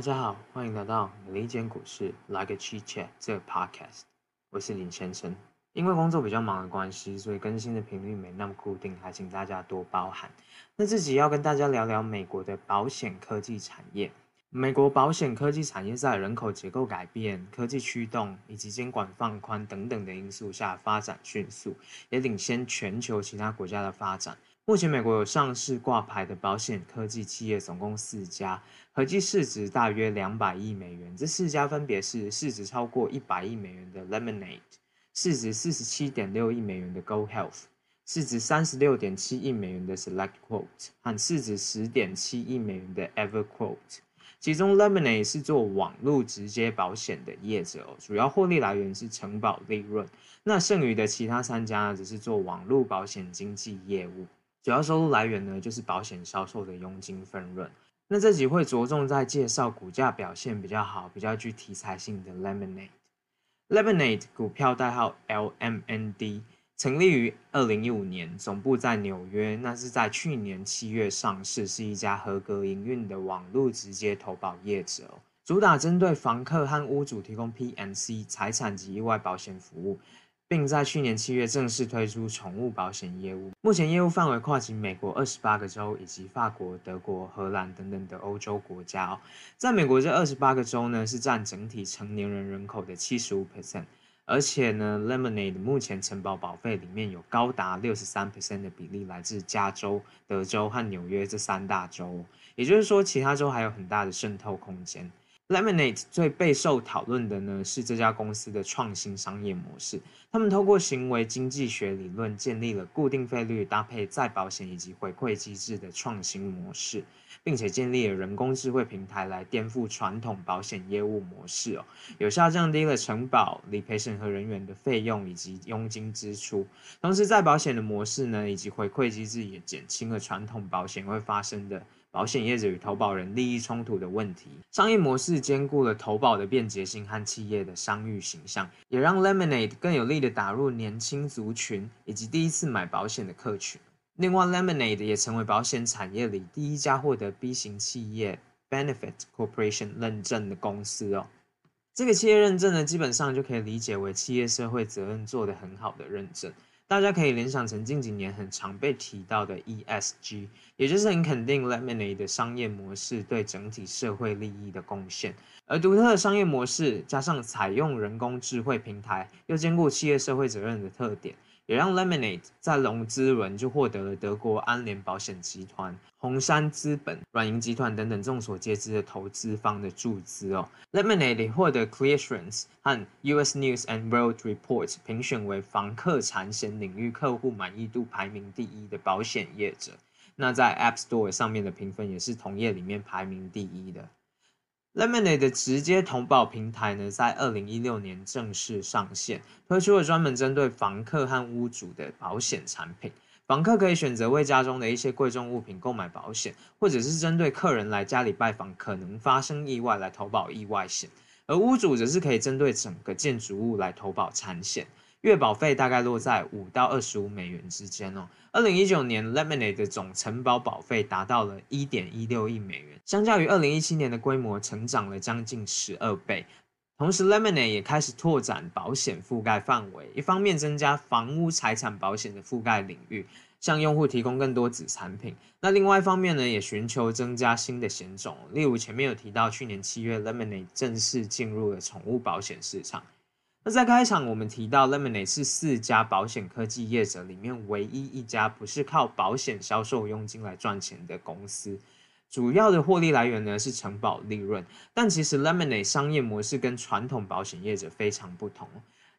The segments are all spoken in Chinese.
大家好，欢迎来到理解股市 Like a Chit Chat 这个 Podcast，我是林先生。因为工作比较忙的关系，所以更新的频率没那么固定，还请大家多包涵。那这集要跟大家聊聊美国的保险科技产业。美国保险科技产业在人口结构改变、科技驱动以及监管放宽等等的因素下发展迅速，也领先全球其他国家的发展。目前，美国有上市挂牌的保险科技企业总共四家，合计市值大约两百亿美元。这四家分别是市值超过一百亿美元的 Lemonade，市值四十七点六亿美元的 Go Health，市值三十六点七亿美元的 SelectQuote 和市值十点七亿美元的 EverQuote。其中，Lemonade 是做网络直接保险的业者，主要获利来源是承保利润。那剩余的其他三家呢，则是做网络保险经纪业务。主要收入来源呢，就是保险销售的佣金分润。那这集会着重在介绍股价表现比较好、比较具题材性的 Lemonade。Lemonade 股票代号 LMND，成立于二零一五年，总部在纽约。那是在去年七月上市，是一家合格营运的网络直接投保业者，主打针对房客和屋主提供 P&C 财产及意外保险服务。并在去年七月正式推出宠物保险业务。目前业务范围跨及美国二十八个州，以及法国、德国、荷兰等等的欧洲国家哦。在美国这二十八个州呢，是占整体成年人人口的七十五 percent。而且呢，Lemonade 目前承保保费里面有高达六十三 percent 的比例来自加州、德州和纽约这三大州。也就是说，其他州还有很大的渗透空间。Lemonade 最备受讨论的呢，是这家公司的创新商业模式。他们透过行为经济学理论，建立了固定费率搭配再保险以及回馈机制的创新模式，并且建立了人工智慧平台来颠覆传统保险业务模式哦，有效降低了承保、理赔审核人员的费用以及佣金支出。同时，再保险的模式呢，以及回馈机制也减轻了传统保险会发生的。保险业者与投保人利益冲突的问题，商业模式兼顾了投保的便捷性和企业的商誉形象，也让 Lemonade 更有力的打入年轻族群以及第一次买保险的客群。另外，Lemonade 也成为保险产业里第一家获得 B 型企业 Benefit Corporation 认证的公司哦。这个企业认证呢，基本上就可以理解为企业社会责任做得很好的认证。大家可以联想成近几年很常被提到的 ESG，也就是很肯定 Lemonade 的商业模式对整体社会利益的贡献。而独特的商业模式加上采用人工智慧平台，又兼顾企业社会责任的特点。也让 Lemonade 在融资轮就获得了德国安联保险集团、红杉资本、软银集团等等众所皆知的投资方的注资哦。Lemonade 获得 Clearance 和 US News and World Report 评选为房客产险领域客户满意度排名第一的保险业者。那在 App Store 上面的评分也是同业里面排名第一的。Lemonade 的直接投保平台呢，在二零一六年正式上线，推出了专门针对房客和屋主的保险产品。房客可以选择为家中的一些贵重物品购买保险，或者是针对客人来家里拜访可能发生意外来投保意外险，而屋主则是可以针对整个建筑物来投保产险。月保费大概落在五到二十五美元之间哦。二零一九年，Lemonade 的总承保保费达到了一点一六亿美元，相较于二零一七年的规模，成长了将近十二倍。同时，Lemonade 也开始拓展保险覆盖范围，一方面增加房屋财产保险的覆盖领域，向用户提供更多子产品；那另外一方面呢，也寻求增加新的险种，例如前面有提到，去年七月，Lemonade 正式进入了宠物保险市场。那在开场，我们提到 Lemonade 是四家保险科技业者里面唯一一家不是靠保险销售佣金来赚钱的公司，主要的获利来源呢是承保利润。但其实 Lemonade 商业模式跟传统保险业者非常不同。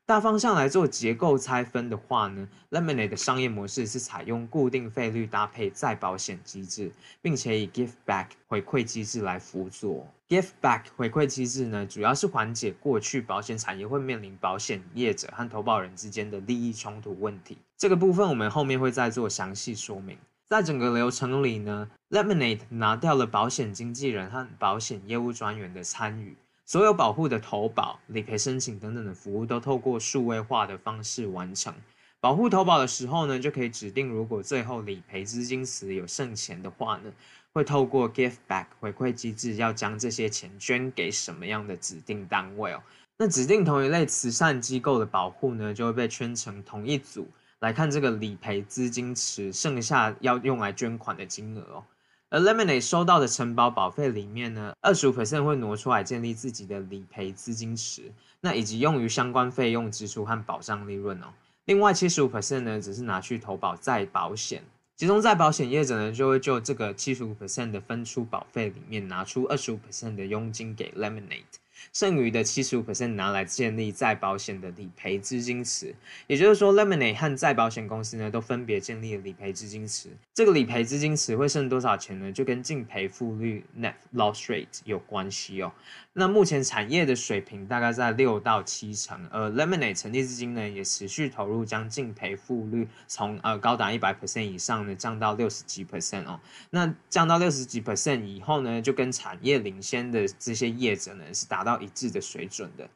大方向来做结构拆分的话呢，Lemonade 的商业模式是采用固定费率搭配再保险机制，并且以 Give Back 回馈机制来辅佐。Give Back 回馈机制呢，主要是缓解过去保险产业会面临保险业者和投保人之间的利益冲突问题。这个部分我们后面会再做详细说明。在整个流程里呢，Lemonade 拿掉了保险经纪人和保险业务专员的参与。所有保护的投保、理赔申请等等的服务都透过数位化的方式完成。保护投保的时候呢，就可以指定如果最后理赔资金池有剩钱的话呢，会透过 give back 回馈机制，要将这些钱捐给什么样的指定单位哦。那指定同一类慈善机构的保护呢，就会被圈成同一组来看这个理赔资金池，剩下要用来捐款的金额哦。而 Lemonade 收到的承保保费里面呢，二十五 percent 会挪出来建立自己的理赔资金池，那以及用于相关费用支出和保障利润哦。另外七十五 percent 呢，只是拿去投保再保险，其中再保险业者呢，就会就这个七十五 percent 的分出保费里面拿出二十五 percent 的佣金给 Lemonade。剩余的七十五 percent 拿来建立再保险的理赔资金池，也就是说，Lemonade 和再保险公司呢都分别建立了理赔资金池。这个理赔资金池会剩多少钱呢？就跟净赔付率 （net loss rate） 有关系哦。那目前产业的水平大概在六到七成，而 Lemonade 成立资金呢也持续投入，将净赔付率从呃高达一百 percent 以上呢降到六十几 percent 哦。那降到六十几 percent 以后呢，就跟产业领先的这些业者呢是达到。一致的水准的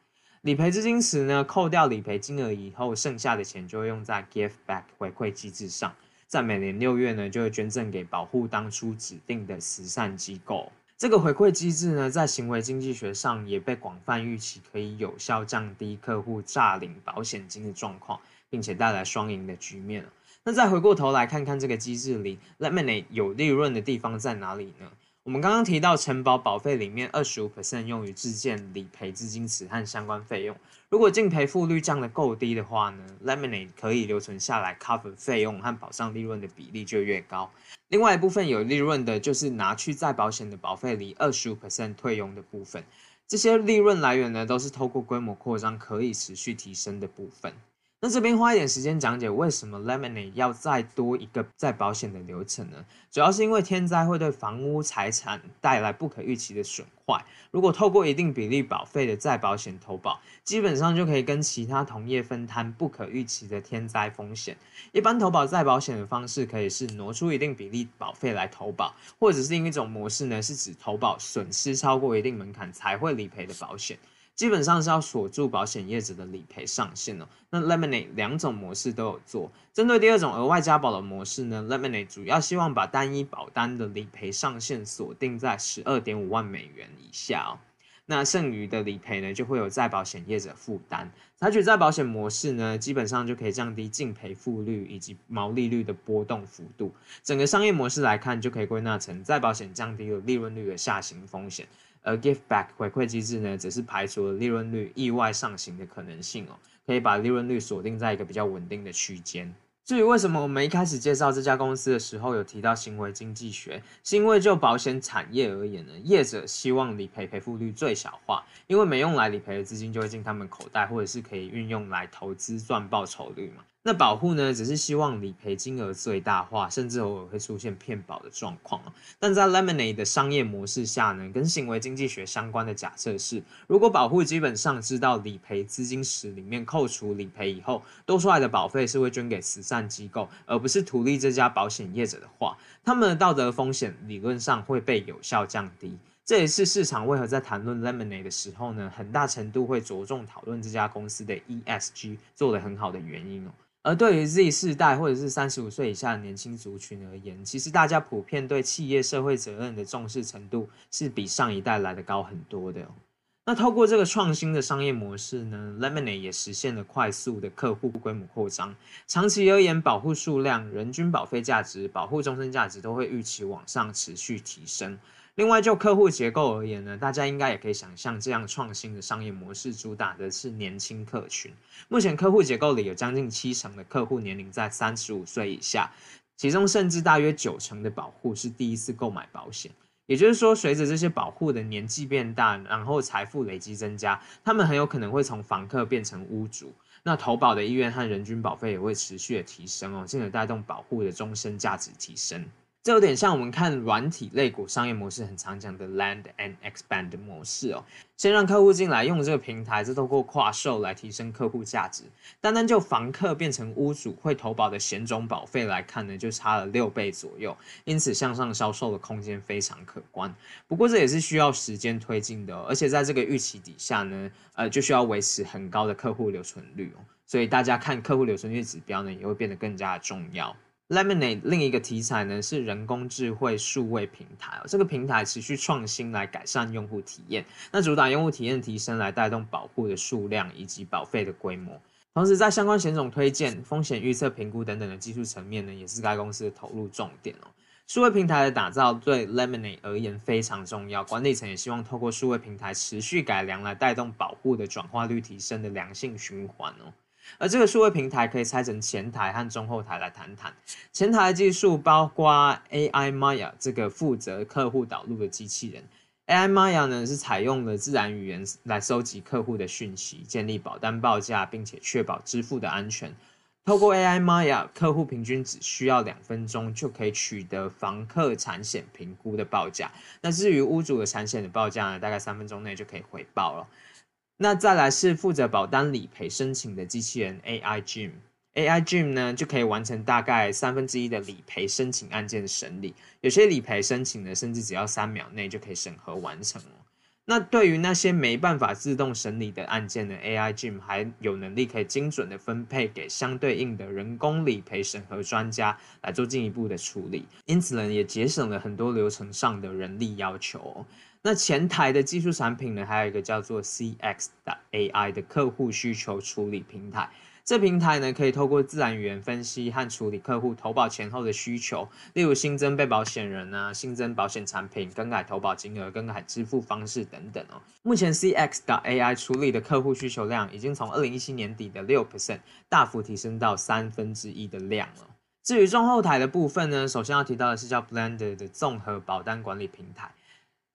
理赔资金池呢，扣掉理赔金额以后，剩下的钱就会用在 give back 回馈机制上，在每年六月呢，就会捐赠给保护当初指定的慈善机构。这个回馈机制呢，在行为经济学上也被广泛预期可以有效降低客户诈领保险金的状况，并且带来双赢的局面。那再回过头来看看这个机制里，Lemonade 有利润的地方在哪里呢？我们刚刚提到承保保费里面二十五 percent 用于自建理赔资金池和相关费用。如果净赔付率降得够低的话呢，Lemonade 可以留存下来 cover 费用和保障利润的比例就越高。另外一部分有利润的就是拿去再保险的保费里二十五 percent 退佣的部分。这些利润来源呢，都是透过规模扩张可以持续提升的部分。那这边花一点时间讲解为什么 Lemonade 要再多一个再保险的流程呢？主要是因为天灾会对房屋财产带来不可预期的损坏。如果透过一定比例保费的再保险投保，基本上就可以跟其他同业分摊不可预期的天灾风险。一般投保再保险的方式可以是挪出一定比例保费来投保，或者是另一种模式呢，是指投保损失超过一定门槛才会理赔的保险。基本上是要锁住保险业者的理赔上限哦。那 Lemonade 两种模式都有做。针对第二种额外加保的模式呢，Lemonade 主要希望把单一保单的理赔上限锁定在十二点五万美元以下哦。那剩余的理赔呢，就会有再保险业者负担。采取再保险模式呢，基本上就可以降低净赔付率以及毛利率的波动幅度。整个商业模式来看，就可以归纳成再保险降低了利润率的下行风险。而 give back 回馈机制呢，只是排除了利润率意外上行的可能性哦，可以把利润率锁定在一个比较稳定的区间。至于为什么我们一开始介绍这家公司的时候有提到行为经济学，是因为就保险产业而言呢，业者希望理赔赔付率最小化，因为没用来理赔的资金就会进他们口袋，或者是可以运用来投资赚报酬率嘛。那保护呢，只是希望理赔金额最大化，甚至偶尔会出现骗保的状况。但在 Lemonade 的商业模式下呢，跟行为经济学相关的假设是，如果保护基本上知道理赔资金池里面扣除理赔以后多出来的保费是会捐给慈善机构，而不是图利这家保险业者的话，他们的道德风险理论上会被有效降低。这也是市场为何在谈论 Lemonade 的时候呢，很大程度会着重讨论这家公司的 ESG 做得很好的原因哦。而对于 Z 世代或者是三十五岁以下的年轻族群而言，其实大家普遍对企业社会责任的重视程度是比上一代来得高很多的。那透过这个创新的商业模式呢，Lemonade 也实现了快速的客户规模扩张。长期而言，保户数量、人均保费价值、保护终身价值都会预期往上持续提升。另外，就客户结构而言呢，大家应该也可以想象，这样创新的商业模式主打的是年轻客群。目前客户结构里有将近七成的客户年龄在三十五岁以下，其中甚至大约九成的保户是第一次购买保险。也就是说，随着这些保户的年纪变大，然后财富累积增加，他们很有可能会从房客变成屋主。那投保的意愿和人均保费也会持续的提升哦，进而带动保户的终身价值提升。这有点像我们看软体类股商业模式很常讲的 land and expand 模式哦，先让客户进来用这个平台，再透过跨售来提升客户价值。单单就房客变成屋主会投保的险种保费来看呢，就差了六倍左右，因此向上销售的空间非常可观。不过这也是需要时间推进的哦，而且在这个预期底下呢，呃，就需要维持很高的客户留存率哦，所以大家看客户留存率指标呢，也会变得更加的重要。Lemonade 另一个题材呢是人工智慧数位平台，这个平台持续创新来改善用户体验，那主打用户体验提升来带动保护的数量以及保费的规模。同时，在相关险种推荐、风险预测、评估等等的技术层面呢，也是该公司的投入重点哦。数位平台的打造对 Lemonade 而言非常重要，管理层也希望透过数位平台持续改良来带动保护的转化率提升的良性循环哦。而这个数位平台可以拆成前台和中后台来谈谈。前台的技术包括 AI Maya 这个负责客户导入的机器人。AI Maya 呢是采用了自然语言来收集客户的讯息，建立保单报价，并且确保支付的安全。透过 AI Maya，客户平均只需要两分钟就可以取得房客产险评估的报价。那至于屋主的产险的报价呢，大概三分钟内就可以回报了。那再来是负责保单理赔申请的机器人 AI Jim。AI Jim 呢，就可以完成大概三分之一的理赔申请案件的审理，有些理赔申请呢，甚至只要三秒内就可以审核完成哦。那对于那些没办法自动审理的案件呢，AI Jim 还有能力可以精准的分配给相对应的人工理赔审核专家来做进一步的处理，因此呢，也节省了很多流程上的人力要求。那前台的技术产品呢，还有一个叫做 CX 的 AI 的客户需求处理平台。这平台呢，可以透过自然语言分析和处理客户投保前后的需求，例如新增被保险人啊、新增保险产品、更改投保金额、更改支付方式等等哦。目前 CX 的 AI 处理的客户需求量已经从二零一七年底的六 percent 大幅提升到三分之一的量了。至于中后台的部分呢，首先要提到的是叫 Blender 的综合保单管理平台。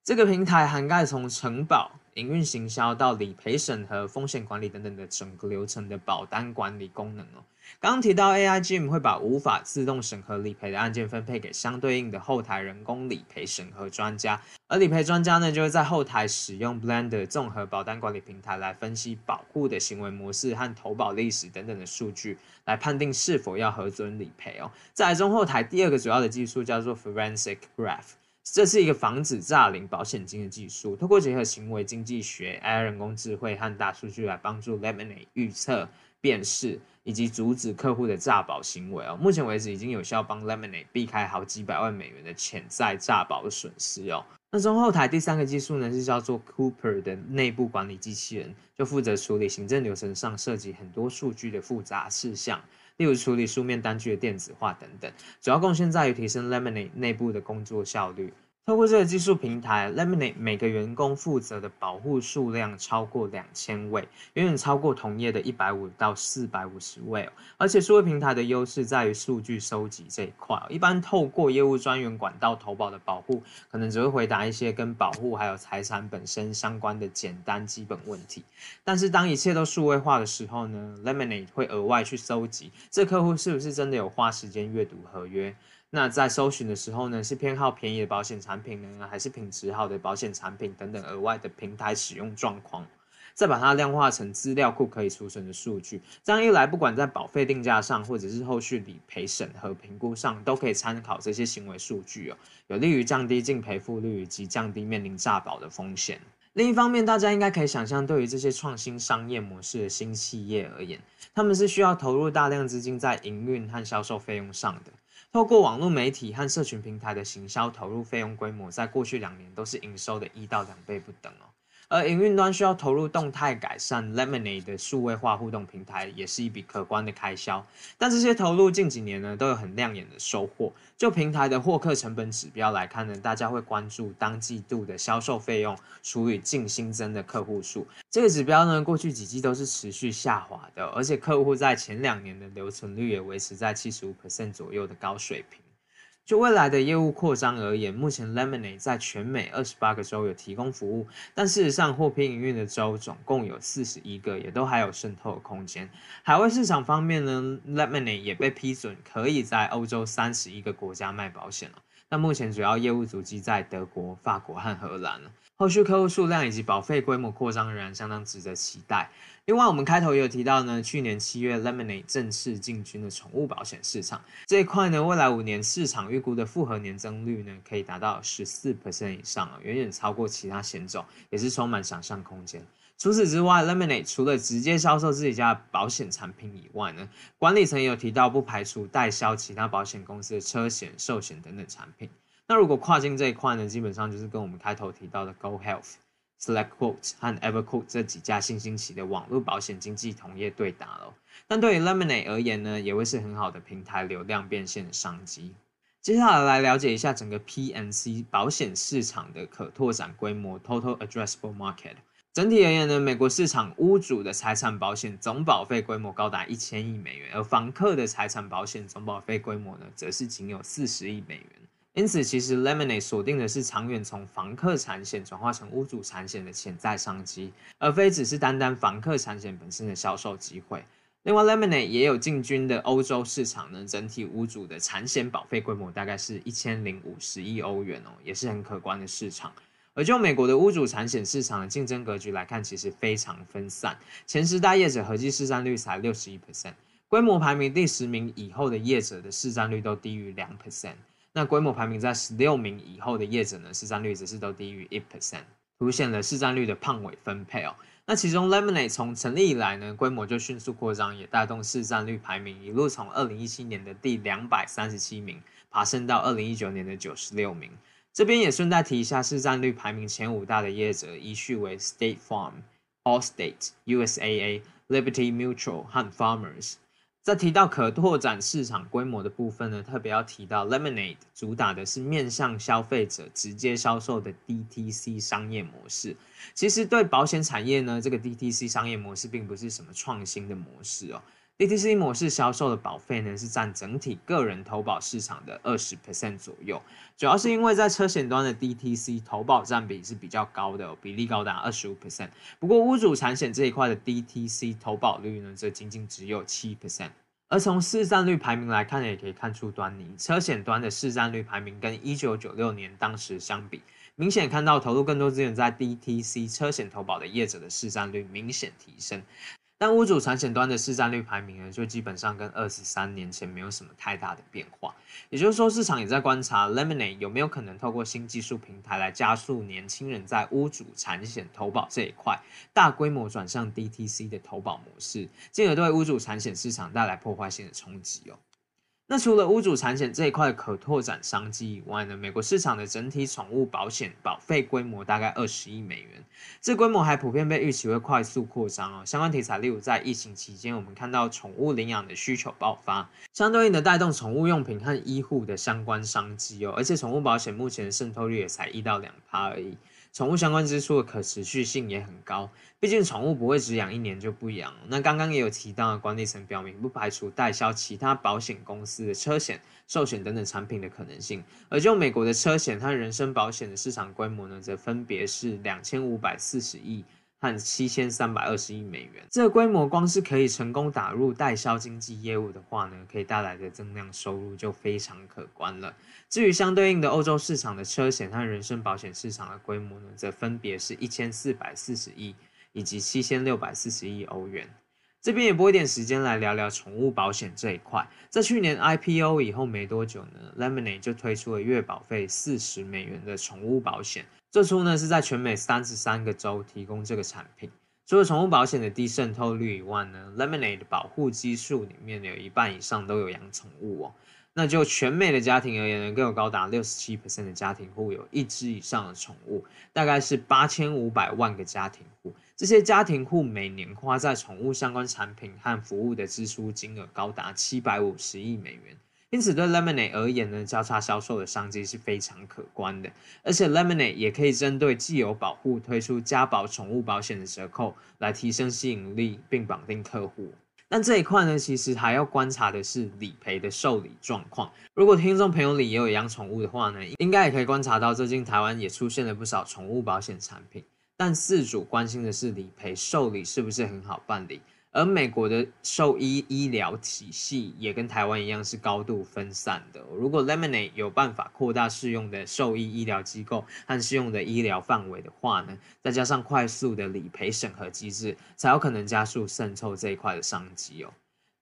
这个平台涵盖从承保、营运行销到理赔审核、风险管理等等的整个流程的保单管理功能哦。刚刚提到 AI Jim 会把无法自动审核理赔的案件分配给相对应的后台人工理赔审核专家，而理赔专家呢，就会在后台使用 Blender 综合保单管理平台来分析保户的行为模式和投保历史等等的数据，来判定是否要核准理赔哦。在中后台第二个主要的技术叫做 Forensic Graph。这是一个防止诈领保险金的技术，透过结合行为经济学、AI 人工智慧和大数据来帮助 Lemonade 预测、辨识以及阻止客户的诈保行为哦。目前为止，已经有效帮 Lemonade 避开好几百万美元的潜在诈保损失哦。那中后台第三个技术呢，是叫做 Cooper 的内部管理机器人，就负责处理行政流程上涉及很多数据的复杂事项。例如处理书面单据的电子化等等，主要贡献在于提升 Lemonade 内部的工作效率。透过这个技术平台，Lemonade 每个员工负责的保护数量超过两千位，远远超过同业的一百五到四百五十位。而且数位平台的优势在于数据收集这一块。一般透过业务专员管道投保的保护，可能只会回答一些跟保护还有财产本身相关的简单基本问题。但是当一切都数位化的时候呢，Lemonade 会额外去收集这客户是不是真的有花时间阅读合约。那在搜寻的时候呢，是偏好便宜的保险产品呢，还是品质好的保险产品等等额外的平台使用状况，再把它量化成资料库可以储存的数据。这样一来，不管在保费定价上，或者是后续理赔审核评估上，都可以参考这些行为数据哦，有利于降低净赔付率以及降低面临诈保的风险。另一方面，大家应该可以想象，对于这些创新商业模式的新企业而言，他们是需要投入大量资金在营运和销售费用上的。透过网络媒体和社群平台的行销投入费用规模，在过去两年都是营收的一到两倍不等哦。而营运端需要投入动态改善 Lemonade 的数位化互动平台，也是一笔可观的开销。但这些投入近几年呢，都有很亮眼的收获。就平台的获客成本指标来看呢，大家会关注当季度的销售费用除以净新增的客户数。这个指标呢，过去几季都是持续下滑的，而且客户在前两年的留存率也维持在七十五 percent 左右的高水平。就未来的业务扩张而言，目前 Lemonade 在全美二十八个州有提供服务，但事实上获批营运的州总共有四十一个，也都还有渗透的空间。海外市场方面呢，Lemonade 也被批准可以在欧洲三十一个国家卖保险了。但目前主要业务足迹在德国、法国和荷兰。后续客户数量以及保费规模扩张仍然相当值得期待。另外，我们开头也有提到呢，去年七月，Lemonade 正式进军了宠物保险市场。这一块呢，未来五年市场预估的复合年增率呢，可以达到十四 percent 以上啊，远远超过其他险种，也是充满想象空间。除此之外，Lemonade 除了直接销售自己家的保险产品以外呢，管理层也有提到不排除代销其他保险公司的车险、寿险等等产品。那如果跨境这一块呢，基本上就是跟我们开头提到的 Go Health、SelectQuote 和 EverQuote 这几家新兴起的网络保险经纪同业对打了。但对于 Lemonade 而言呢，也会是很好的平台流量变现的商机。接下来来了解一下整个 PNC 保险市场的可拓展规模 （Total Addressable Market）。整体而言呢，美国市场屋主的财产保险总保费规模高达一千亿美元，而房客的财产保险总保费规模呢，则是仅有四十亿美元。因此，其实 Lemonade 锁定的是长远从房客产险转化成屋主产险的潜在商机，而非只是单单房客产险本身的销售机会。另外，Lemonade 也有进军的欧洲市场呢，整体屋主的产险保费规模大概是一千零五十亿欧元哦，也是很可观的市场。而就美国的屋主产险市场的竞争格局来看，其实非常分散。前十大业者合计市占率才六十一 percent，规模排名第十名以后的业者的市占率都低于两 percent。那规模排名在十六名以后的业者呢，市占率则是都低于一 percent，凸显了市占率的胖尾分配哦。那其中 Lemonade 从成立以来呢，规模就迅速扩张，也带动市占率排名一路从二零一七年的第两百三十七名爬升到二零一九年的九十六名。这边也顺带提一下，市占率排名前五大的业者依序为 State Farm、Allstate、USAA、Liberty Mutual 和 Farmers。在提到可拓展市场规模的部分呢，特别要提到 Lemonade 主打的是面向消费者直接销售的 DTC 商业模式。其实对保险产业呢，这个 DTC 商业模式并不是什么创新的模式哦。DTC 模式销售的保费呢，是占整体个人投保市场的二十 percent 左右，主要是因为在车险端的 DTC 投保占比是比较高的，比例高达二十五 percent。不过屋主产险这一块的 DTC 投保率呢，则仅仅只有七 percent。而从市占率排名来看呢，也可以看出端倪，车险端的市占率排名跟一九九六年当时相比，明显看到投入更多资源在 DTC 车险投保的业者的市占率明显提升。但屋主产险端的市占率排名呢，就基本上跟二十三年前没有什么太大的变化。也就是说，市场也在观察 Lemonade 有没有可能透过新技术平台来加速年轻人在屋主产险投保这一块大规模转向 DTC 的投保模式，进而对屋主产险市场带来破坏性的冲击哦。那除了屋主产险这一块可拓展商机以外呢，美国市场的整体宠物保险保费规模大概二十亿美元，这规模还普遍被预期会快速扩张哦。相关题材，例如在疫情期间，我们看到宠物领养的需求爆发，相对应的带动宠物用品和医护的相关商机哦。而且宠物保险目前的渗透率也才一到两趴而已。宠物相关支出的可持续性也很高，毕竟宠物不会只养一年就不养。那刚刚也有提到，管理层表明不排除代销其他保险公司的车险、寿险等等产品的可能性。而就美国的车险和人身保险的市场规模呢，则分别是两千五百四十亿。和七千三百二十亿美元，这个规模光是可以成功打入代销经纪业务的话呢，可以带来的增量收入就非常可观了。至于相对应的欧洲市场的车险和人身保险市场的规模呢，则分别是一千四百四十亿以及七千六百四十亿欧元。这边也拨一点时间来聊聊宠物保险这一块。在去年 IPO 以后没多久呢，Lemonade 就推出了月保费四十美元的宠物保险。最初呢，是在全美三十三个州提供这个产品。除了宠物保险的低渗透率以外呢，Lemonade 保护基数里面有一半以上都有养宠物哦。那就全美的家庭而言呢，更有高达六十七 percent 的家庭户有一只以上的宠物，大概是八千五百万个家庭户。这些家庭户每年花在宠物相关产品和服务的支出金额高达七百五十亿美元。因此，对 Lemonade 而言呢，交叉销售的商机是非常可观的。而且，Lemonade 也可以针对既有保户推出加保宠物保险的折扣，来提升吸引力，并绑定客户。但这一块呢，其实还要观察的是理赔的受理状况。如果听众朋友里也有养宠物的话呢，应该也可以观察到，最近台湾也出现了不少宠物保险产品。但饲主关心的是理赔受理是不是很好办理。而美国的兽医医疗体系也跟台湾一样是高度分散的。如果 Lemonade 有办法扩大适用的兽医医疗机构和适用的医疗范围的话呢，再加上快速的理赔审核机制，才有可能加速渗透这一块的商机哦。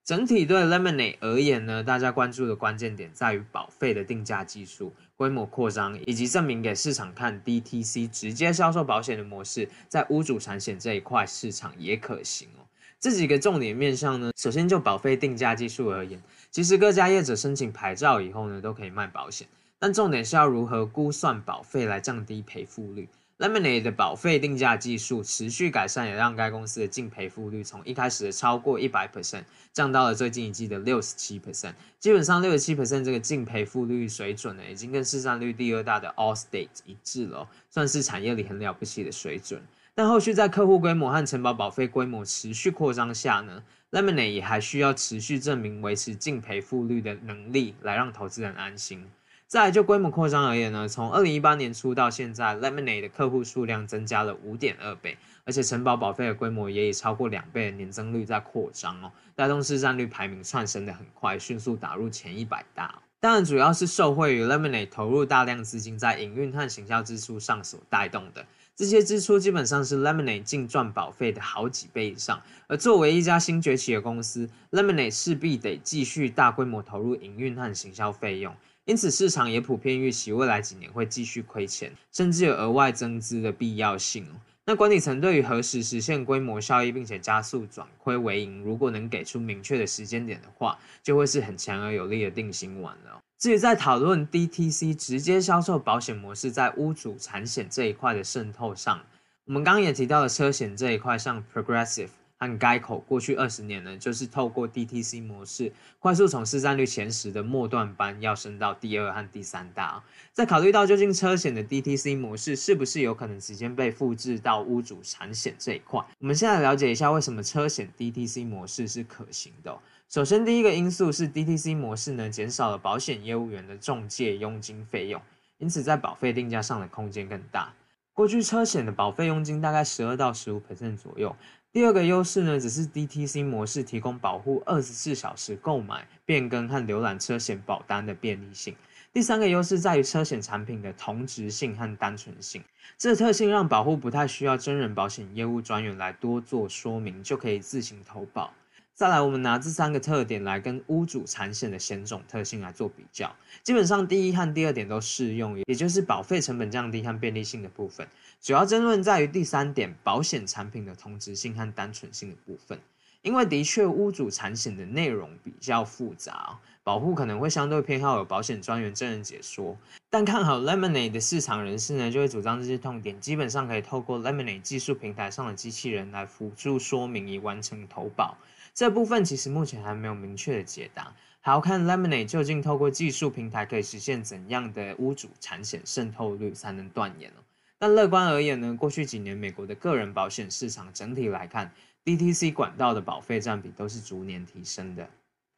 整体对 Lemonade 而言呢，大家关注的关键点在于保费的定价技术。规模扩张，以及证明给市场看 DTC 直接销售保险的模式，在屋主产险这一块市场也可行哦。这几个重点面向呢，首先就保费定价技术而言，其实各家业者申请牌照以后呢，都可以卖保险，但重点是要如何估算保费来降低赔付率。Lemonade 的保费定价技术持续改善，也让该公司的净赔付率从一开始的超过一百 percent 降到了最近一季的六十七 percent。基本上六十七 percent 这个净赔付率水准呢，已经跟市占率第二大的 Allstate 一致了，算是产业里很了不起的水准。但后续在客户规模和承保保费规模持续扩张下呢，Lemonade 也还需要持续证明维持净赔付率的能力，来让投资人安心。再就规模扩张而言呢，从二零一八年初到现在，Lemonade 的客户数量增加了五点二倍，而且承保保费的规模也以超过两倍的年增率在扩张哦，带动市占率排名窜升的很快，迅速打入前一百大。当然，主要是受惠于 Lemonade 投入大量资金在营运和行销支出上所带动的，这些支出基本上是 Lemonade 净赚保费的好几倍以上。而作为一家新崛起的公司，Lemonade 势必得继续大规模投入营运和行销费用。因此，市场也普遍预期未来几年会继续亏钱，甚至有额外增资的必要性。那管理层对于何时实现规模效益，并且加速转亏为盈，如果能给出明确的时间点的话，就会是很强而有力的定心丸了。至于在讨论 DTC 直接销售保险模式在屋主产险这一块的渗透上，我们刚刚也提到了车险这一块，像 Progressive。和开口过去二十年呢，就是透过 DTC 模式，快速从市占率前十的末段班，要升到第二和第三大。在考虑到究竟车险的 DTC 模式是不是有可能直接被复制到屋主产险这一块，我们现在了解一下为什么车险 DTC 模式是可行的。首先，第一个因素是 DTC 模式呢，减少了保险业务员的中介佣金费用，因此在保费定价上的空间更大。过去车险的保费佣金大概十二到十五 percent 左右。第二个优势呢，只是 DTC 模式提供保护二十四小时购买、变更和浏览车险保单的便利性。第三个优势在于车险产品的同质性和单纯性，这特性让保护不太需要真人保险业务专员来多做说明，就可以自行投保。再来，我们拿这三个特点来跟屋主产险的险种特性来做比较，基本上第一和第二点都适用，也就是保费成本降低和便利性的部分。主要争论在于第三点，保险产品的同质性和单纯性的部分。因为的确，屋主产险的内容比较复杂，保护可能会相对偏好有保险专员真人解说。但看好 Lemonade 的市场人士呢，就会主张这些痛点基本上可以透过 Lemonade 技术平台上的机器人来辅助说明，以完成投保。这部分其实目前还没有明确的解答，还要看 Lemonade 究竟透过技术平台可以实现怎样的屋主产险渗透率才能断言。但乐观而言呢，过去几年美国的个人保险市场整体来看，DTC 管道的保费占比都是逐年提升的。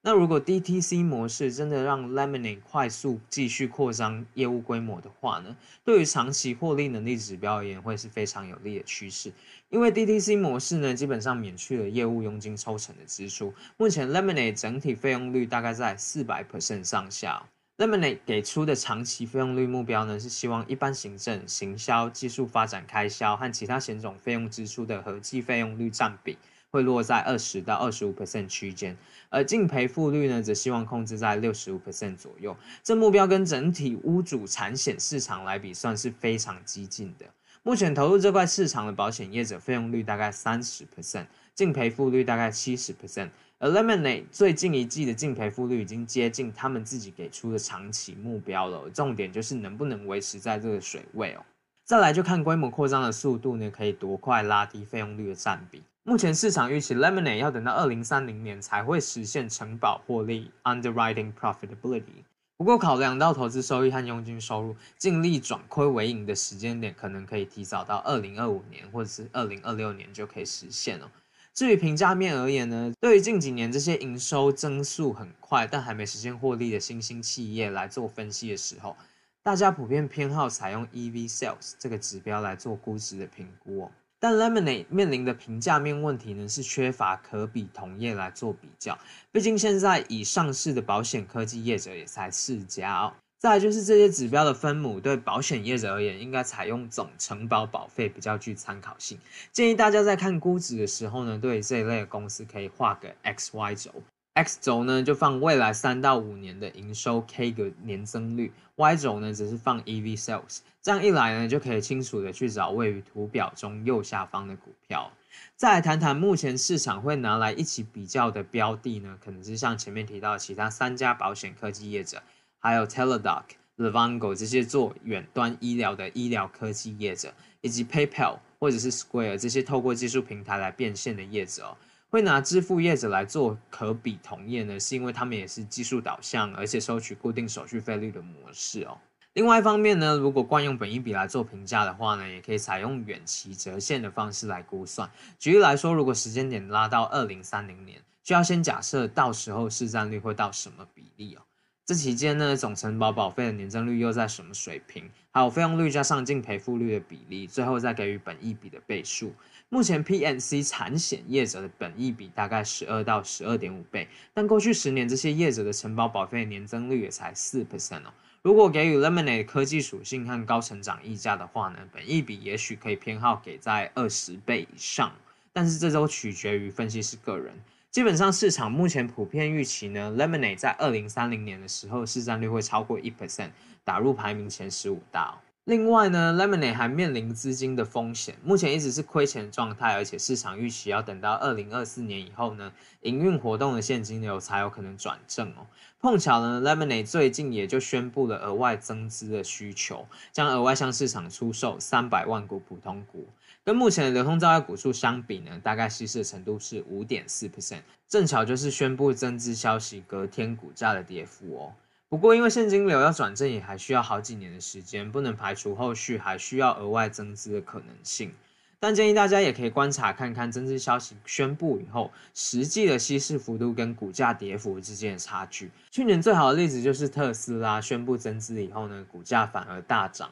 那如果 DTC 模式真的让 Lemonade 快速继续扩张业务规模的话呢，对于长期获利能力指标而言，会是非常有利的趋势。因为 DTC 模式呢，基本上免去了业务佣金抽成的支出。目前 Lemonade 整体费用率大概在四百 percent 上下。Lemonade 给出的长期费用率目标呢，是希望一般行政、行销、技术发展开销和其他险种费用支出的合计费用率占比。会落在二十到二十五 percent 区间，而净赔付率呢，则希望控制在六十五 percent 左右。这目标跟整体屋主产险市场来比，算是非常激进的。目前投入这块市场的保险业者费用率大概三十 percent，净赔付率大概七十 percent。而 Lemonade 最近一季的净赔付率已经接近他们自己给出的长期目标了。重点就是能不能维持在这个水位哦。再来就看规模扩张的速度呢，可以多快拉低费用率的占比。目前市场预期 Lemonade 要等到二零三零年才会实现承保获利 （underwriting profitability）。不过考量到投资收益和佣金收入，净利转亏为盈的时间点可能可以提早到二零二五年或者是二零二六年就可以实现了。至于评价面而言呢，对于近几年这些营收增速很快但还没实现获利的新兴企业来做分析的时候，大家普遍偏好采用 EV Sales 这个指标来做估值的评估哦。但 Lemonade 面临的评价面问题呢，是缺乏可比同业来做比较。毕竟现在已上市的保险科技业者也才四家哦。再来就是这些指标的分母，对保险业者而言，应该采用总承保保费比较具参考性。建议大家在看估值的时候呢，对这一类的公司可以画个 X Y 轴。X 轴呢就放未来三到五年的营收 CAGR 年增率，Y 轴呢则是放 EV sales。这样一来呢，就可以清楚的去找位于图表中右下方的股票。再来谈谈目前市场会拿来一起比较的标的呢，可能是像前面提到的其他三家保险科技业者，还有 Teladoc、Livongo 这些做远端医疗的医疗科技业者，以及 PayPal 或者是 Square 这些透过技术平台来变现的业者哦。会拿支付业者来做可比同业呢，是因为他们也是技术导向，而且收取固定手续费率的模式哦。另外一方面呢，如果惯用本益比来做评价的话呢，也可以采用远期折现的方式来估算。举例来说，如果时间点拉到二零三零年，就要先假设到时候市占率会到什么比例哦。这期间呢，总承保保费的年增率又在什么水平？还有费用率加上净赔付率的比例，最后再给予本益比的倍数。目前 P&C 产险业者的本益比大概十二到十二点五倍，但过去十年这些业者的承保保费年增率也才四 percent 哦。如果给予 Lemonade 科技属性和高成长溢价的话呢，本益比也许可以偏好给在二十倍以上，但是这都取决于分析师个人。基本上市场目前普遍预期呢，Lemonade 在二零三零年的时候市占率会超过一 percent，打入排名前十五大。另外呢，Lemonade 还面临资金的风险，目前一直是亏钱状态，而且市场预期要等到二零二四年以后呢，营运活动的现金流才有可能转正哦。碰巧呢，Lemonade 最近也就宣布了额外增资的需求，将额外向市场出售三百万股普通股，跟目前的流通造价股数相比呢，大概稀释程度是五点四 percent，正巧就是宣布增资消息隔天股价的跌幅哦。不过，因为现金流要转正也还需要好几年的时间，不能排除后续还需要额外增资的可能性。但建议大家也可以观察看看增资消息宣布以后，实际的稀释幅度跟股价跌幅之间的差距。去年最好的例子就是特斯拉宣布增资以后呢，股价反而大涨。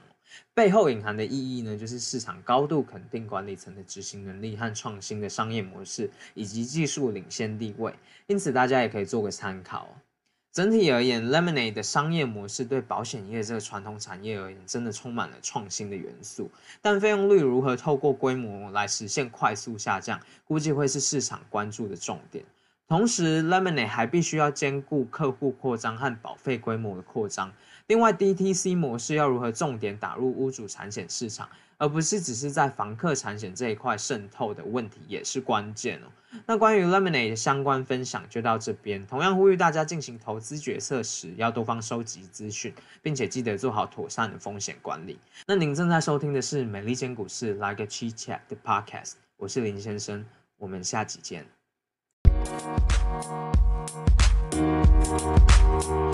背后隐含的意义呢，就是市场高度肯定管理层的执行能力和创新的商业模式，以及技术领先地位。因此，大家也可以做个参考。整体而言，Lemonade 的商业模式对保险业这个传统产业而言，真的充满了创新的元素。但费用率如何透过规模来实现快速下降，估计会是市场关注的重点。同时，Lemonade 还必须要兼顾客户扩张和保费规模的扩张。另外，DTC 模式要如何重点打入屋主产险市场？而不是只是在房客产险这一块渗透的问题也是关键哦。那关于 Lemonade 相关分享就到这边，同样呼吁大家进行投资决策时要多方收集资讯，并且记得做好妥善的风险管理。那您正在收听的是美利坚股市 Like a Chit Chat 的 Podcast，我是林先生，我们下集见。Oh,